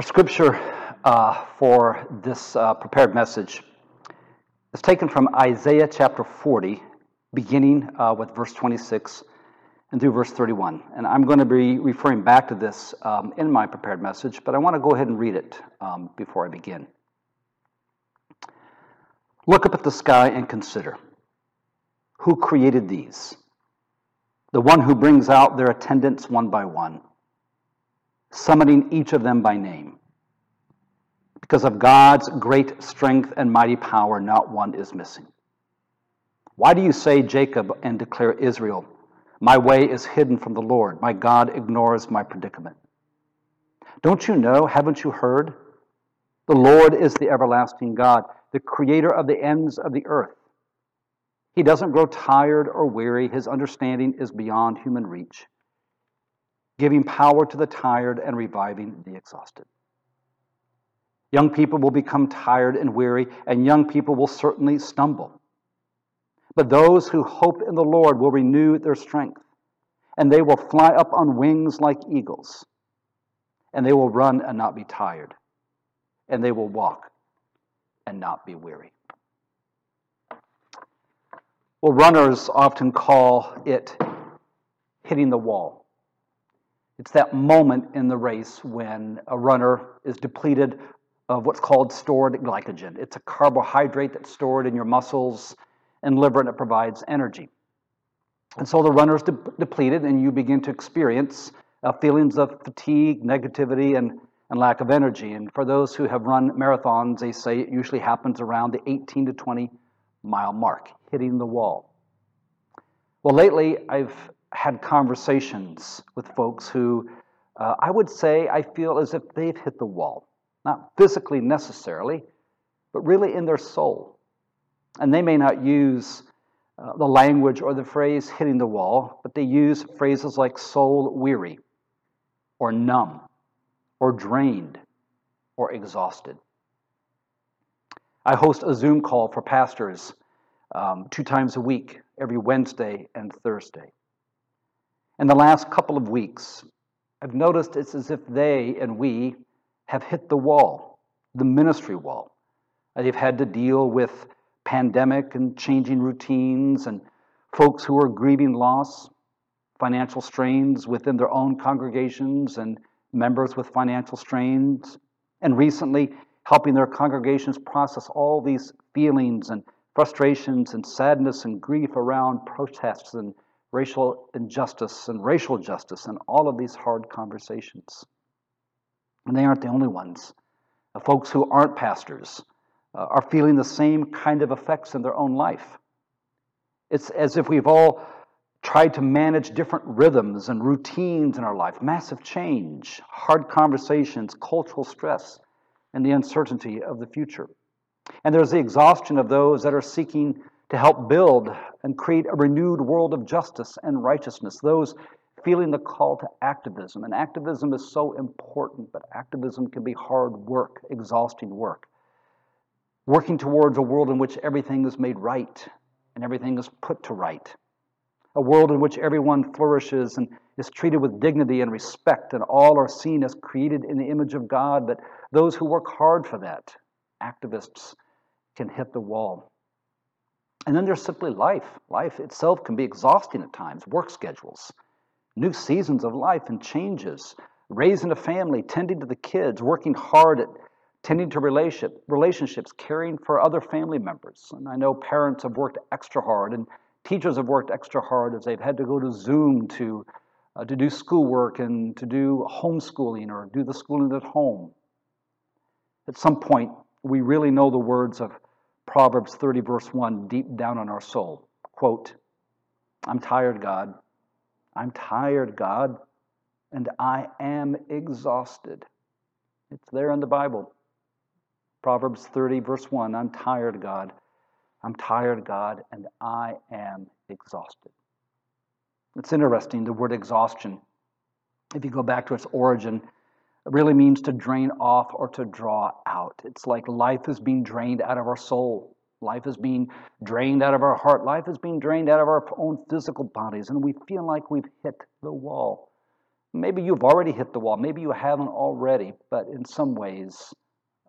Our scripture uh, for this uh, prepared message is taken from Isaiah chapter 40, beginning uh, with verse 26 and through verse 31. And I'm going to be referring back to this um, in my prepared message, but I want to go ahead and read it um, before I begin. Look up at the sky and consider who created these? The one who brings out their attendants one by one, summoning each of them by name. Because of God's great strength and mighty power, not one is missing. Why do you say Jacob and declare Israel? My way is hidden from the Lord. My God ignores my predicament. Don't you know? Haven't you heard? The Lord is the everlasting God, the creator of the ends of the earth. He doesn't grow tired or weary. His understanding is beyond human reach, giving power to the tired and reviving the exhausted. Young people will become tired and weary, and young people will certainly stumble. But those who hope in the Lord will renew their strength, and they will fly up on wings like eagles, and they will run and not be tired, and they will walk and not be weary. Well, runners often call it hitting the wall. It's that moment in the race when a runner is depleted of what's called stored glycogen. It's a carbohydrate that's stored in your muscles and liver, and it provides energy. And so the runner is de- depleted, and you begin to experience uh, feelings of fatigue, negativity, and, and lack of energy. And for those who have run marathons, they say it usually happens around the 18 to 20 mile mark, hitting the wall. Well, lately I've had conversations with folks who uh, I would say I feel as if they've hit the wall. Not physically necessarily, but really in their soul. And they may not use uh, the language or the phrase hitting the wall, but they use phrases like soul weary, or numb, or drained, or exhausted. I host a Zoom call for pastors um, two times a week, every Wednesday and Thursday. In the last couple of weeks, I've noticed it's as if they and we have hit the wall, the ministry wall. They've had to deal with pandemic and changing routines and folks who are grieving loss, financial strains within their own congregations and members with financial strains, and recently helping their congregations process all these feelings and frustrations and sadness and grief around protests and racial injustice and racial justice and all of these hard conversations. And they aren't the only ones. The folks who aren't pastors uh, are feeling the same kind of effects in their own life. It's as if we've all tried to manage different rhythms and routines in our life, massive change, hard conversations, cultural stress, and the uncertainty of the future. And there's the exhaustion of those that are seeking to help build and create a renewed world of justice and righteousness, those feeling the call to activism. And activism is so important, but activism can be hard work, exhausting work. Working towards a world in which everything is made right and everything is put to right. A world in which everyone flourishes and is treated with dignity and respect, and all are seen as created in the image of God, but those who work hard for that, activists, can hit the wall. And then there's simply life. Life itself can be exhausting at times, work schedules, new seasons of life and changes, raising a family, tending to the kids, working hard at tending to relationship, relationships, caring for other family members. And I know parents have worked extra hard, and teachers have worked extra hard as they've had to go to Zoom to, uh, to do schoolwork and to do homeschooling or do the schooling at home. At some point, we really know the words of Proverbs 30, verse 1, deep down on our soul. Quote, I'm tired, God. I'm tired, God, and I am exhausted. It's there in the Bible. Proverbs 30, verse 1 I'm tired, God. I'm tired, God, and I am exhausted. It's interesting, the word exhaustion, if you go back to its origin, it really means to drain off or to draw out. It's like life is being drained out of our soul. Life is being drained out of our heart. Life is being drained out of our own physical bodies, and we feel like we've hit the wall. Maybe you've already hit the wall. Maybe you haven't already, but in some ways,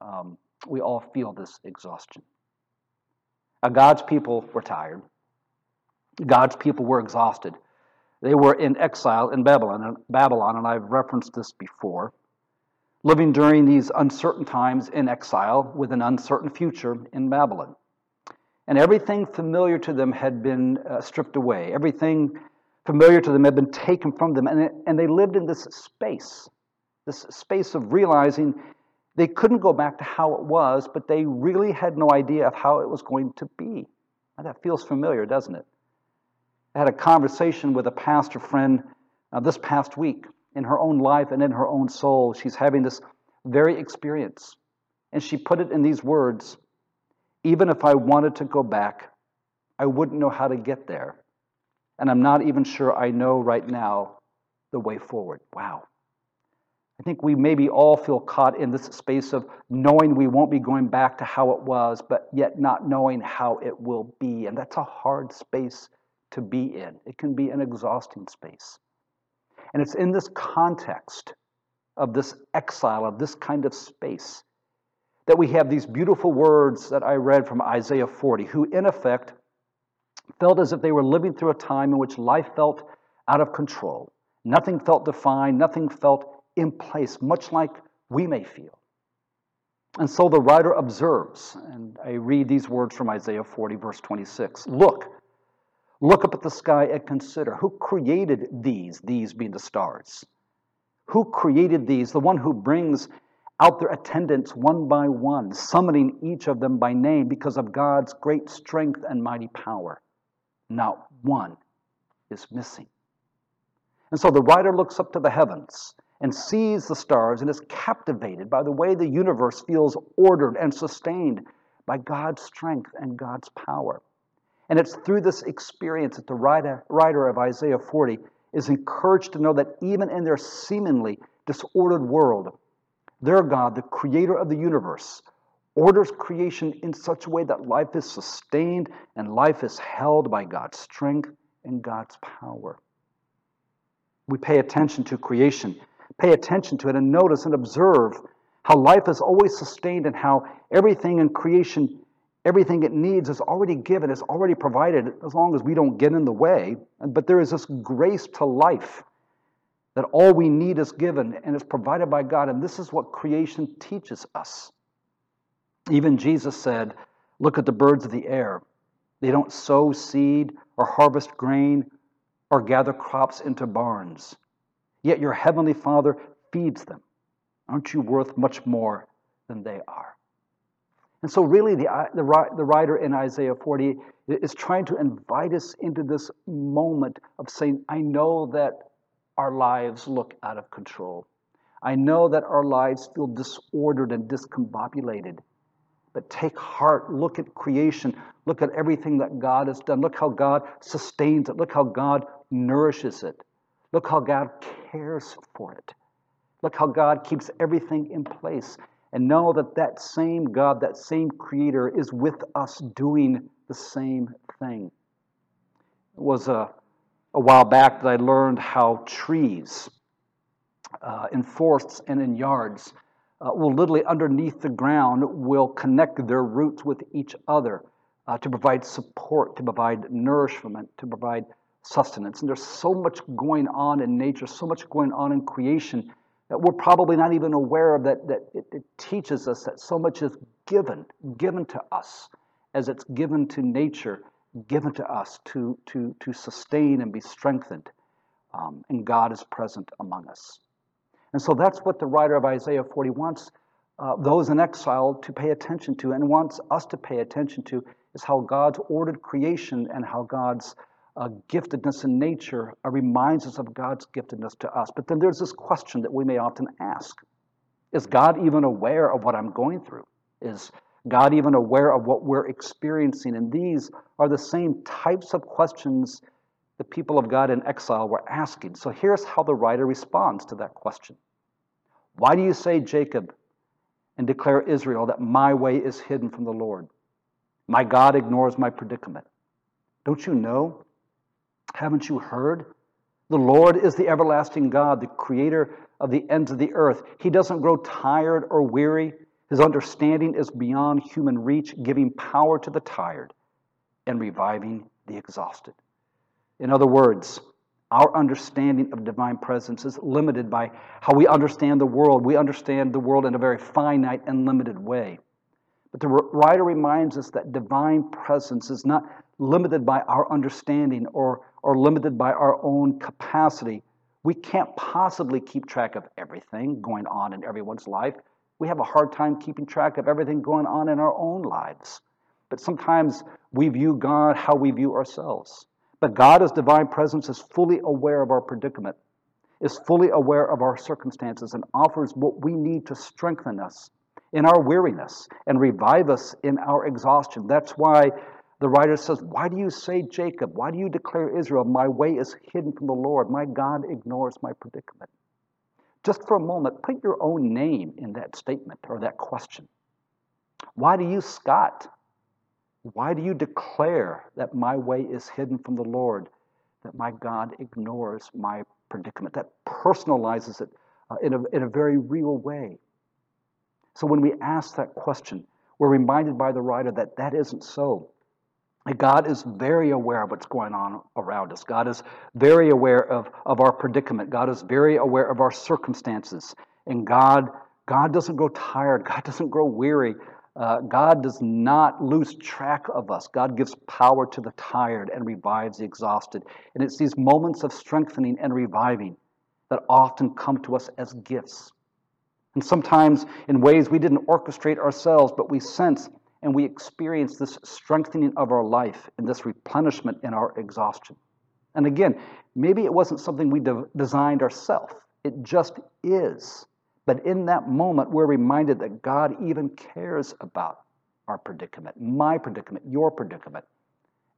um, we all feel this exhaustion. Now, God's people were tired. God's people were exhausted. They were in exile in Babylon, Babylon, and I've referenced this before. Living during these uncertain times in exile with an uncertain future in Babylon. And everything familiar to them had been uh, stripped away. Everything familiar to them had been taken from them. And, and they lived in this space, this space of realizing they couldn't go back to how it was, but they really had no idea of how it was going to be. And that feels familiar, doesn't it? I had a conversation with a pastor friend uh, this past week. In her own life and in her own soul, she's having this very experience. And she put it in these words Even if I wanted to go back, I wouldn't know how to get there. And I'm not even sure I know right now the way forward. Wow. I think we maybe all feel caught in this space of knowing we won't be going back to how it was, but yet not knowing how it will be. And that's a hard space to be in. It can be an exhausting space. And it's in this context of this exile, of this kind of space, that we have these beautiful words that I read from Isaiah 40, who in effect felt as if they were living through a time in which life felt out of control. Nothing felt defined, nothing felt in place, much like we may feel. And so the writer observes, and I read these words from Isaiah 40, verse 26 Look, Look up at the sky and consider who created these, these being the stars. Who created these? The one who brings out their attendants one by one, summoning each of them by name because of God's great strength and mighty power. Not one is missing. And so the writer looks up to the heavens and sees the stars and is captivated by the way the universe feels ordered and sustained by God's strength and God's power. And it's through this experience that the writer, writer of Isaiah 40 is encouraged to know that even in their seemingly disordered world, their God, the creator of the universe, orders creation in such a way that life is sustained and life is held by God's strength and God's power. We pay attention to creation, pay attention to it, and notice and observe how life is always sustained and how everything in creation Everything it needs is already given, it's already provided, as long as we don't get in the way. But there is this grace to life that all we need is given and is provided by God. And this is what creation teaches us. Even Jesus said, Look at the birds of the air. They don't sow seed or harvest grain or gather crops into barns. Yet your heavenly Father feeds them. Aren't you worth much more than they are? And so, really, the, the, the writer in Isaiah 40 is trying to invite us into this moment of saying, I know that our lives look out of control. I know that our lives feel disordered and discombobulated. But take heart, look at creation, look at everything that God has done. Look how God sustains it, look how God nourishes it, look how God cares for it, look how God keeps everything in place and know that that same God, that same Creator, is with us doing the same thing. It was a, a while back that I learned how trees uh, in forests and in yards uh, will literally underneath the ground will connect their roots with each other uh, to provide support, to provide nourishment, to provide sustenance. And there's so much going on in nature, so much going on in creation that we're probably not even aware of that, that it, it, teaches us that so much is given, given to us as it's given to nature, given to us to, to, to sustain and be strengthened. Um, and God is present among us. And so that's what the writer of Isaiah 40 wants uh, those in exile to pay attention to and wants us to pay attention to is how God's ordered creation and how God's uh, giftedness in nature uh, reminds us of God's giftedness to us. But then there's this question that we may often ask Is God even aware of what I'm going through? Is God even aware of what we're experiencing? And these are the same types of questions the people of God in exile were asking. So here's how the writer responds to that question Why do you say, Jacob, and declare Israel that my way is hidden from the Lord? My God ignores my predicament. Don't you know haven't you heard? The Lord is the everlasting God, the creator of the ends of the earth. He doesn't grow tired or weary. His understanding is beyond human reach, giving power to the tired and reviving the exhausted. In other words, our understanding of divine presence is limited by how we understand the world. We understand the world in a very finite and limited way. But the writer reminds us that divine presence is not limited by our understanding or, or limited by our own capacity. We can't possibly keep track of everything going on in everyone's life. We have a hard time keeping track of everything going on in our own lives. But sometimes we view God how we view ourselves. But God, as divine presence, is fully aware of our predicament, is fully aware of our circumstances, and offers what we need to strengthen us in our weariness and revive us in our exhaustion. That's why the writer says, Why do you say, Jacob? Why do you declare Israel, My way is hidden from the Lord? My God ignores my predicament. Just for a moment, put your own name in that statement or that question. Why do you, Scott, why do you declare that my way is hidden from the Lord, that my God ignores my predicament? That personalizes it uh, in, a, in a very real way. So when we ask that question, we're reminded by the writer that that isn't so. God is very aware of what's going on around us. God is very aware of, of our predicament. God is very aware of our circumstances. And God, God doesn't grow tired. God doesn't grow weary. Uh, God does not lose track of us. God gives power to the tired and revives the exhausted. And it's these moments of strengthening and reviving that often come to us as gifts. And sometimes in ways we didn't orchestrate ourselves, but we sense and we experience this strengthening of our life and this replenishment in our exhaustion. And again, maybe it wasn't something we de- designed ourselves, it just is. But in that moment, we're reminded that God even cares about our predicament, my predicament, your predicament,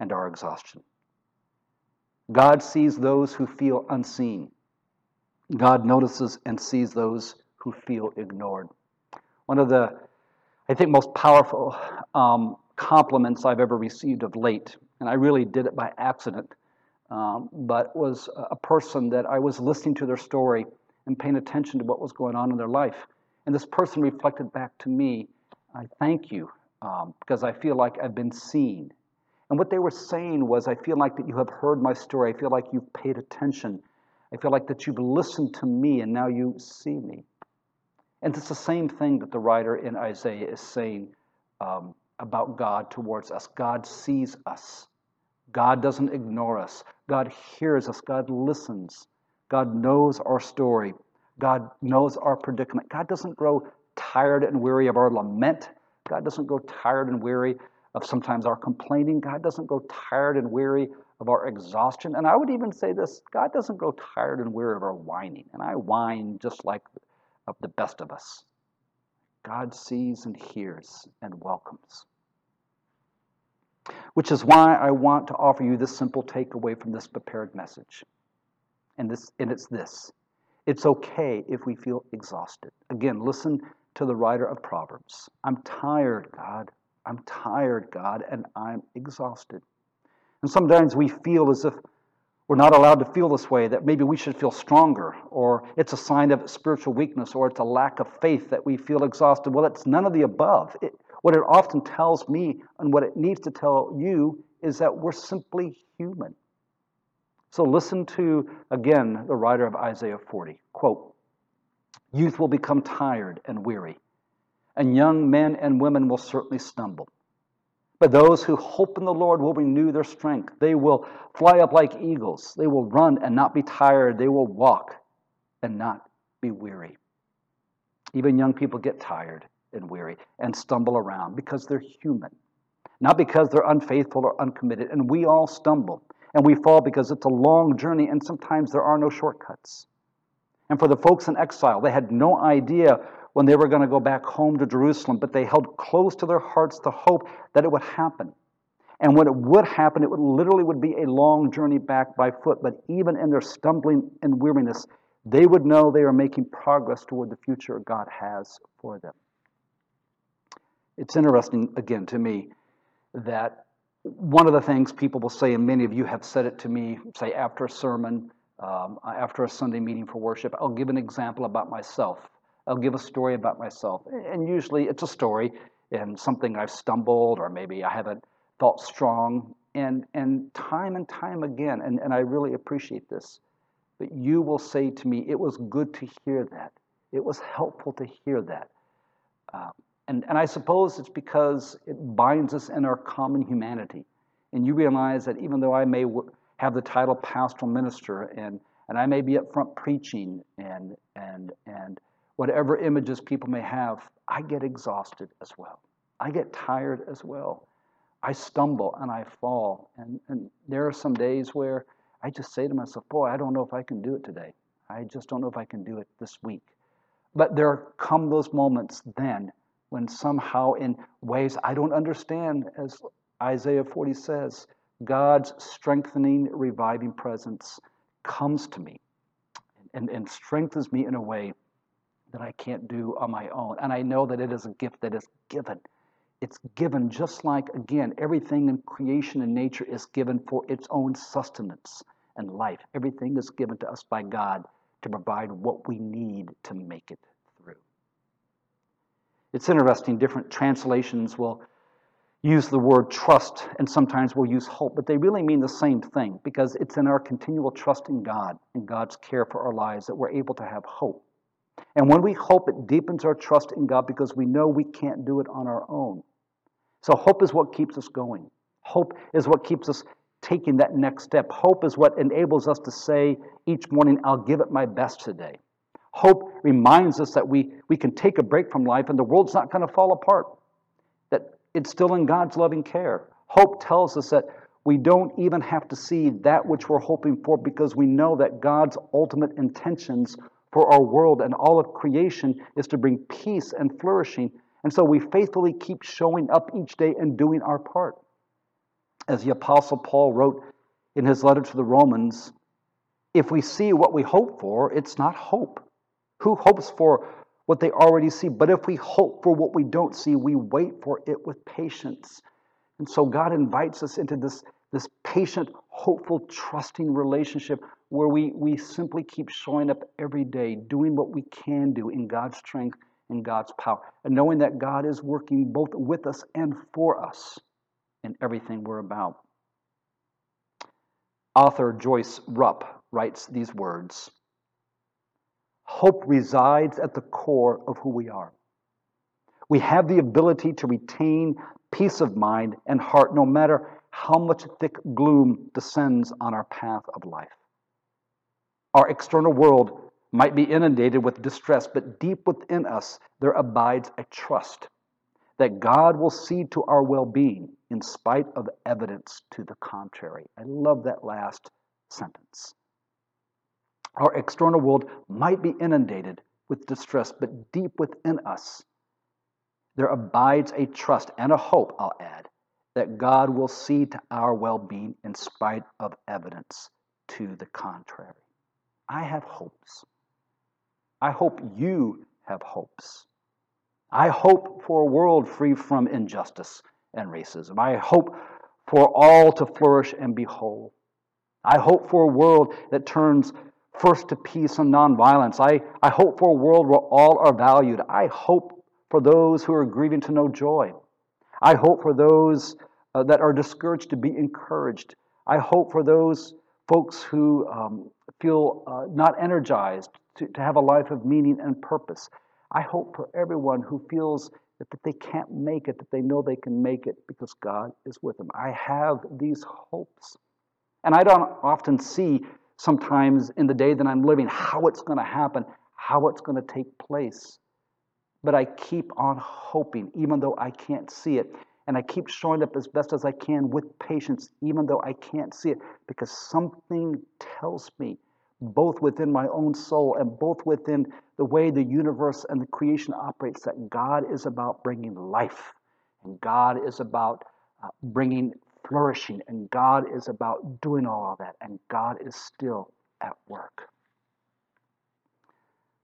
and our exhaustion. God sees those who feel unseen. God notices and sees those who feel ignored. One of the, I think, most powerful um, compliments I've ever received of late, and I really did it by accident, um, but was a person that I was listening to their story and paying attention to what was going on in their life. And this person reflected back to me, I thank you um, because I feel like I've been seen. And what they were saying was, I feel like that you have heard my story. I feel like you've paid attention. I feel like that you've listened to me and now you see me. And it's the same thing that the writer in Isaiah is saying um, about God towards us. God sees us. God doesn't ignore us. God hears us. God listens. God knows our story. God knows our predicament. God doesn't grow tired and weary of our lament. God doesn't grow tired and weary of sometimes our complaining. God doesn't grow tired and weary of our exhaustion. And I would even say this God doesn't grow tired and weary of our whining. And I whine just like of the best of us. God sees and hears and welcomes. Which is why I want to offer you this simple takeaway from this prepared message. And, this, and it's this it's okay if we feel exhausted. Again, listen to the writer of Proverbs. I'm tired, God. I'm tired, God, and I'm exhausted. And sometimes we feel as if we're not allowed to feel this way, that maybe we should feel stronger, or it's a sign of spiritual weakness, or it's a lack of faith that we feel exhausted. Well, it's none of the above. It, what it often tells me and what it needs to tell you is that we're simply human. So listen to, again, the writer of Isaiah 40. Quote Youth will become tired and weary, and young men and women will certainly stumble. But those who hope in the Lord will renew their strength. They will fly up like eagles. They will run and not be tired. They will walk and not be weary. Even young people get tired and weary and stumble around because they're human, not because they're unfaithful or uncommitted. And we all stumble. And we fall because it's a long journey and sometimes there are no shortcuts. And for the folks in exile, they had no idea when they were going to go back home to Jerusalem, but they held close to their hearts the hope that it would happen. And when it would happen, it would literally would be a long journey back by foot. But even in their stumbling and weariness, they would know they are making progress toward the future God has for them. It's interesting, again, to me, that one of the things people will say, and many of you have said it to me, say after a sermon, um, after a Sunday meeting for worship, I'll give an example about myself. I'll give a story about myself. And usually it's a story and something I've stumbled or maybe I haven't felt strong. And, and time and time again, and, and I really appreciate this, but you will say to me, it was good to hear that. It was helpful to hear that. Uh, and, and I suppose it's because it binds us in our common humanity. And you realize that even though I may w- have the title pastoral minister and, and I may be up front preaching and, and, and whatever images people may have, I get exhausted as well. I get tired as well. I stumble and I fall. And, and there are some days where I just say to myself, Boy, I don't know if I can do it today. I just don't know if I can do it this week. But there come those moments then when somehow, in ways I don't understand, as Isaiah 40 says, God's strengthening, reviving presence comes to me and, and strengthens me in a way that I can't do on my own. And I know that it is a gift that is given. It's given just like, again, everything in creation and nature is given for its own sustenance and life. Everything is given to us by God to provide what we need to make it through. It's interesting, different translations will use the word trust and sometimes we'll use hope, but they really mean the same thing because it's in our continual trust in God and God's care for our lives that we're able to have hope. And when we hope, it deepens our trust in God because we know we can't do it on our own. So, hope is what keeps us going. Hope is what keeps us taking that next step. Hope is what enables us to say each morning, I'll give it my best today. Hope reminds us that we, we can take a break from life and the world's not going to fall apart, that it's still in God's loving care. Hope tells us that we don't even have to see that which we're hoping for because we know that God's ultimate intentions for our world and all of creation is to bring peace and flourishing. And so we faithfully keep showing up each day and doing our part. As the Apostle Paul wrote in his letter to the Romans, if we see what we hope for, it's not hope. Who hopes for what they already see? But if we hope for what we don't see, we wait for it with patience. And so God invites us into this, this patient, hopeful, trusting relationship where we, we simply keep showing up every day, doing what we can do in God's strength and God's power, and knowing that God is working both with us and for us in everything we're about. Author Joyce Rupp writes these words Hope resides at the core of who we are. We have the ability to retain peace of mind and heart no matter how much thick gloom descends on our path of life. Our external world might be inundated with distress, but deep within us there abides a trust that God will see to our well being in spite of evidence to the contrary. I love that last sentence. Our external world might be inundated with distress, but deep within us there abides a trust and a hope, I'll add, that God will see to our well being in spite of evidence to the contrary. I have hopes. I hope you have hopes. I hope for a world free from injustice and racism. I hope for all to flourish and be whole. I hope for a world that turns first to peace and nonviolence. I, I hope for a world where all are valued. I hope for those who are grieving to know joy. I hope for those uh, that are discouraged to be encouraged. I hope for those folks who um, feel uh, not energized to, to have a life of meaning and purpose. I hope for everyone who feels that, that they can't make it, that they know they can make it because God is with them. I have these hopes. And I don't often see sometimes in the day that I'm living how it's going to happen, how it's going to take place. But I keep on hoping, even though I can't see it. And I keep showing up as best as I can with patience, even though I can't see it, because something tells me, both within my own soul and both within the way the universe and the creation operates, that God is about bringing life, and God is about uh, bringing flourishing, and God is about doing all of that, and God is still at work.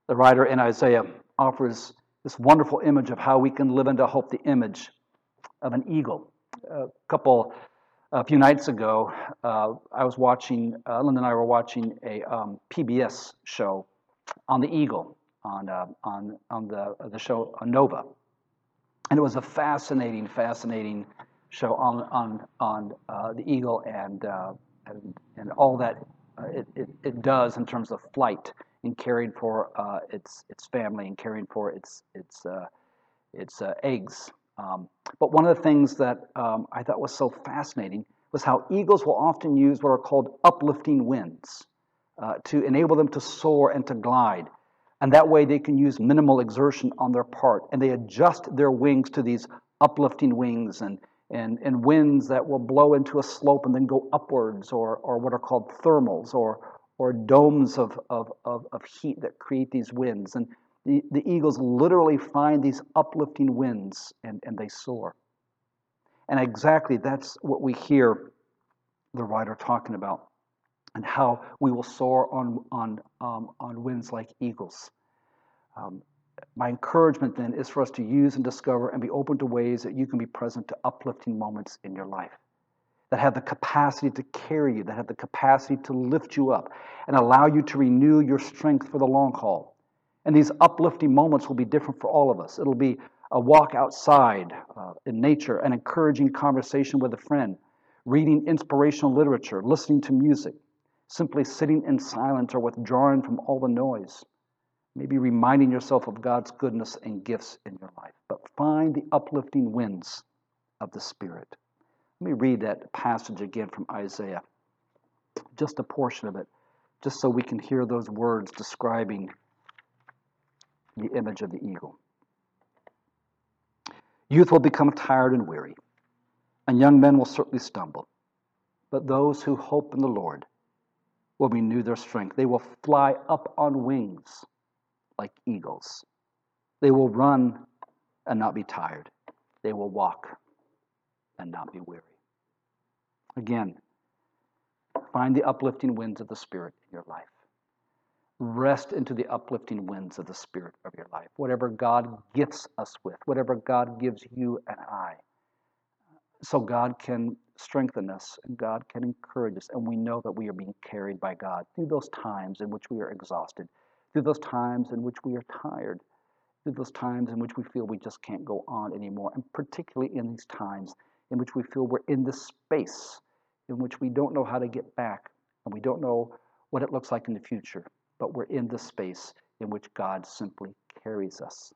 The writer in Isaiah offers this wonderful image of how we can live into hope, the image of an eagle. A couple A few nights ago, uh, I was watching, uh, Linda and I were watching a um, PBS show on the Eagle on, uh, on, on the, the show Nova. And it was a fascinating, fascinating show on, on, on uh, the Eagle and, uh, and, and all that uh, it, it, it does in terms of flight and caring for uh, its, its family and caring for its, its, uh, its uh, eggs. Um, but one of the things that um, I thought was so fascinating was how eagles will often use what are called uplifting winds uh, to enable them to soar and to glide. And that way they can use minimal exertion on their part. And they adjust their wings to these uplifting wings and, and, and winds that will blow into a slope and then go upwards, or, or what are called thermals, or, or domes of, of, of, of heat that create these winds. And the, the eagles literally find these uplifting winds and, and they soar. And exactly that's what we hear the writer talking about, and how we will soar on, on, um, on winds like eagles. Um, my encouragement then is for us to use and discover and be open to ways that you can be present to uplifting moments in your life that have the capacity to carry you, that have the capacity to lift you up and allow you to renew your strength for the long haul. And these uplifting moments will be different for all of us. It'll be a walk outside uh, in nature, an encouraging conversation with a friend, reading inspirational literature, listening to music, simply sitting in silence or withdrawing from all the noise. Maybe reminding yourself of God's goodness and gifts in your life. But find the uplifting winds of the Spirit. Let me read that passage again from Isaiah, just a portion of it, just so we can hear those words describing the image of the eagle. Youth will become tired and weary, and young men will certainly stumble. But those who hope in the Lord will renew their strength. They will fly up on wings like eagles. They will run and not be tired. They will walk and not be weary. Again, find the uplifting winds of the Spirit in your life. Rest into the uplifting winds of the Spirit of your life. Whatever God gifts us with, whatever God gives you and I. So God can strengthen us and God can encourage us, and we know that we are being carried by God through those times in which we are exhausted, through those times in which we are tired, through those times in which we feel we just can't go on anymore, and particularly in these times in which we feel we're in this space in which we don't know how to get back and we don't know what it looks like in the future, but we're in the space in which God simply carries us.